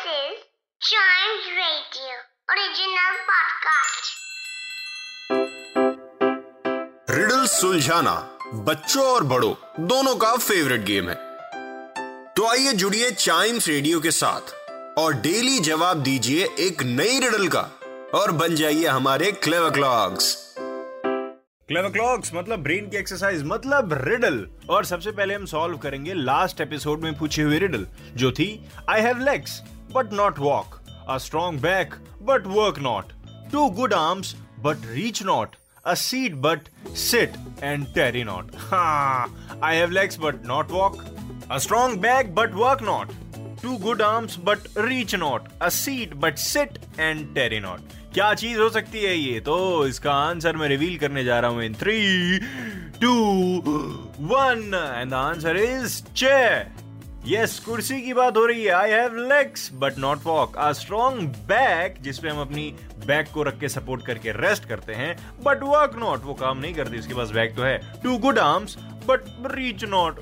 This is Chimes Radio original podcast. Riddle सुलझाना बच्चों और बड़ों दोनों का फेवरेट गेम है। तो आइए जुड़िए चाइम्स रेडियो के साथ और डेली जवाब दीजिए एक नई रिडल का और बन जाइए हमारे क्लेवर क्लॉक्स क्लेवर क्लॉक्स मतलब ब्रेन की एक्सरसाइज मतलब रिडल और सबसे पहले हम सॉल्व करेंगे लास्ट एपिसोड में पूछे हुए रिडल जो थी I have legs but not walk a strong back but work not two good arms but reach not a seat but sit and tarry not. Ha! I have legs but not walk, a strong back but work not, two good arms but reach not, a seat but sit and tarry not. क्या चीज़ हो सकती है ये तो इसका answer मैं reveal करने जा रहा हूँ in three two one and answer is chair yes कुर्सी की बात हो रही है। I have legs but not walk a strong back जिसपे हम अपनी बैक को रख के सपोर्ट करके रेस्ट करते हैं बट वॉक नॉट वो काम नहीं करती, उसके पास बैक तो है। Two good arms but reach not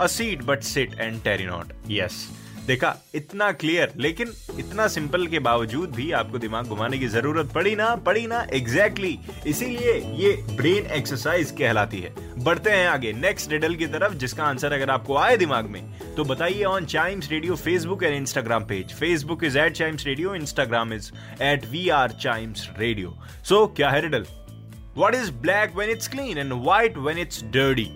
a seat but sit and tarry not yes देखा, इतना क्लियर लेकिन इतना सिंपल के बावजूद भी आपको दिमाग घुमाने की ज़रूरत पड़ी ना पड़ी ना एग्जैक्टली exactly. इसीलिए ये ब्रेन एक्सरसाइज कहलाती है। बढ़ते हैं आगे नेक्स्ट रिडल की तरफ़, जिसका आंसर अगर आपको आए दिमाग में तो बताइए on Chimes Radio Facebook and Instagram page Facebook is at Chimes Radio Instagram is at we are Chimes Radio so क्या है riddle What is black when it's clean and white when it's dirty?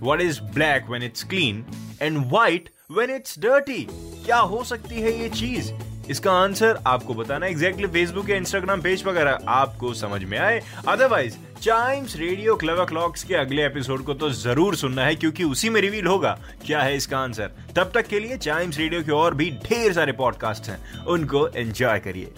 What is black when it's clean? And white when it's dirty? क्या हो सकती है ये चीज़? इसका answer आपको बताना एग्जैक्टली फेसबुक या इंस्टाग्राम पेज पर आपको समझ में आए। Otherwise Chimes Radio clever clocks के अगले एपिसोड को तो ज़रूर सुनना है क्योंकि उसी में रिवील होगा क्या है इसका आंसर। तब तक के लिए चाइम्स रेडियो के और भी ढेर सारे पॉडकास्ट हैं। उनको एंजॉय करिए।